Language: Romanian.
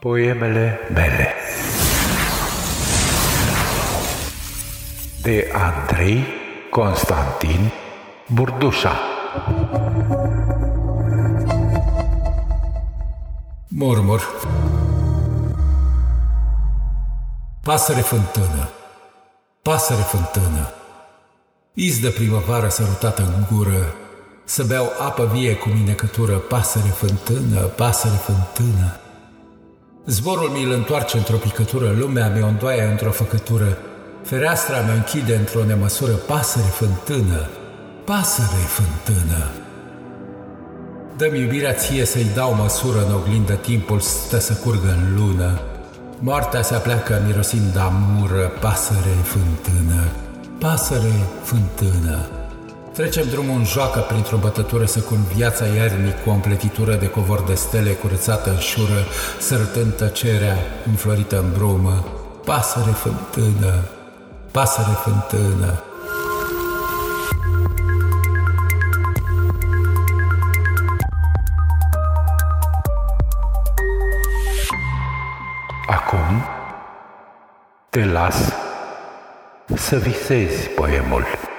Poemele mele. De Andrei Constantin Burdușa. Murmur Pasăre fântână. Pasăre fântână. Iz de primăvară sărutată în gură Să beau apă vie cu minecătură. Pasăre fântână, pasăre fântână Zborul mi-l întoarce într-o picătură, lumea mi-o îndoaie într-o făcătură, fereastra mă închide într-o nemăsură, pasăre fântână, pasăre fântână. Dă-mi iubirea ție să-i dau măsură în oglindă, timpul stă să curgă în lună. Moartea se apleacă mirosind amură, pasăre fântână, pasăre fântână. Trecem drumul în joacă printr-o bătătură să cu viața iernii cu o împletitură de covor de stele curățată în șură, sărătând tăcerea înflorită în brumă. Pasăre fântână, pasăre fântână, Acum te las să visezi poemul.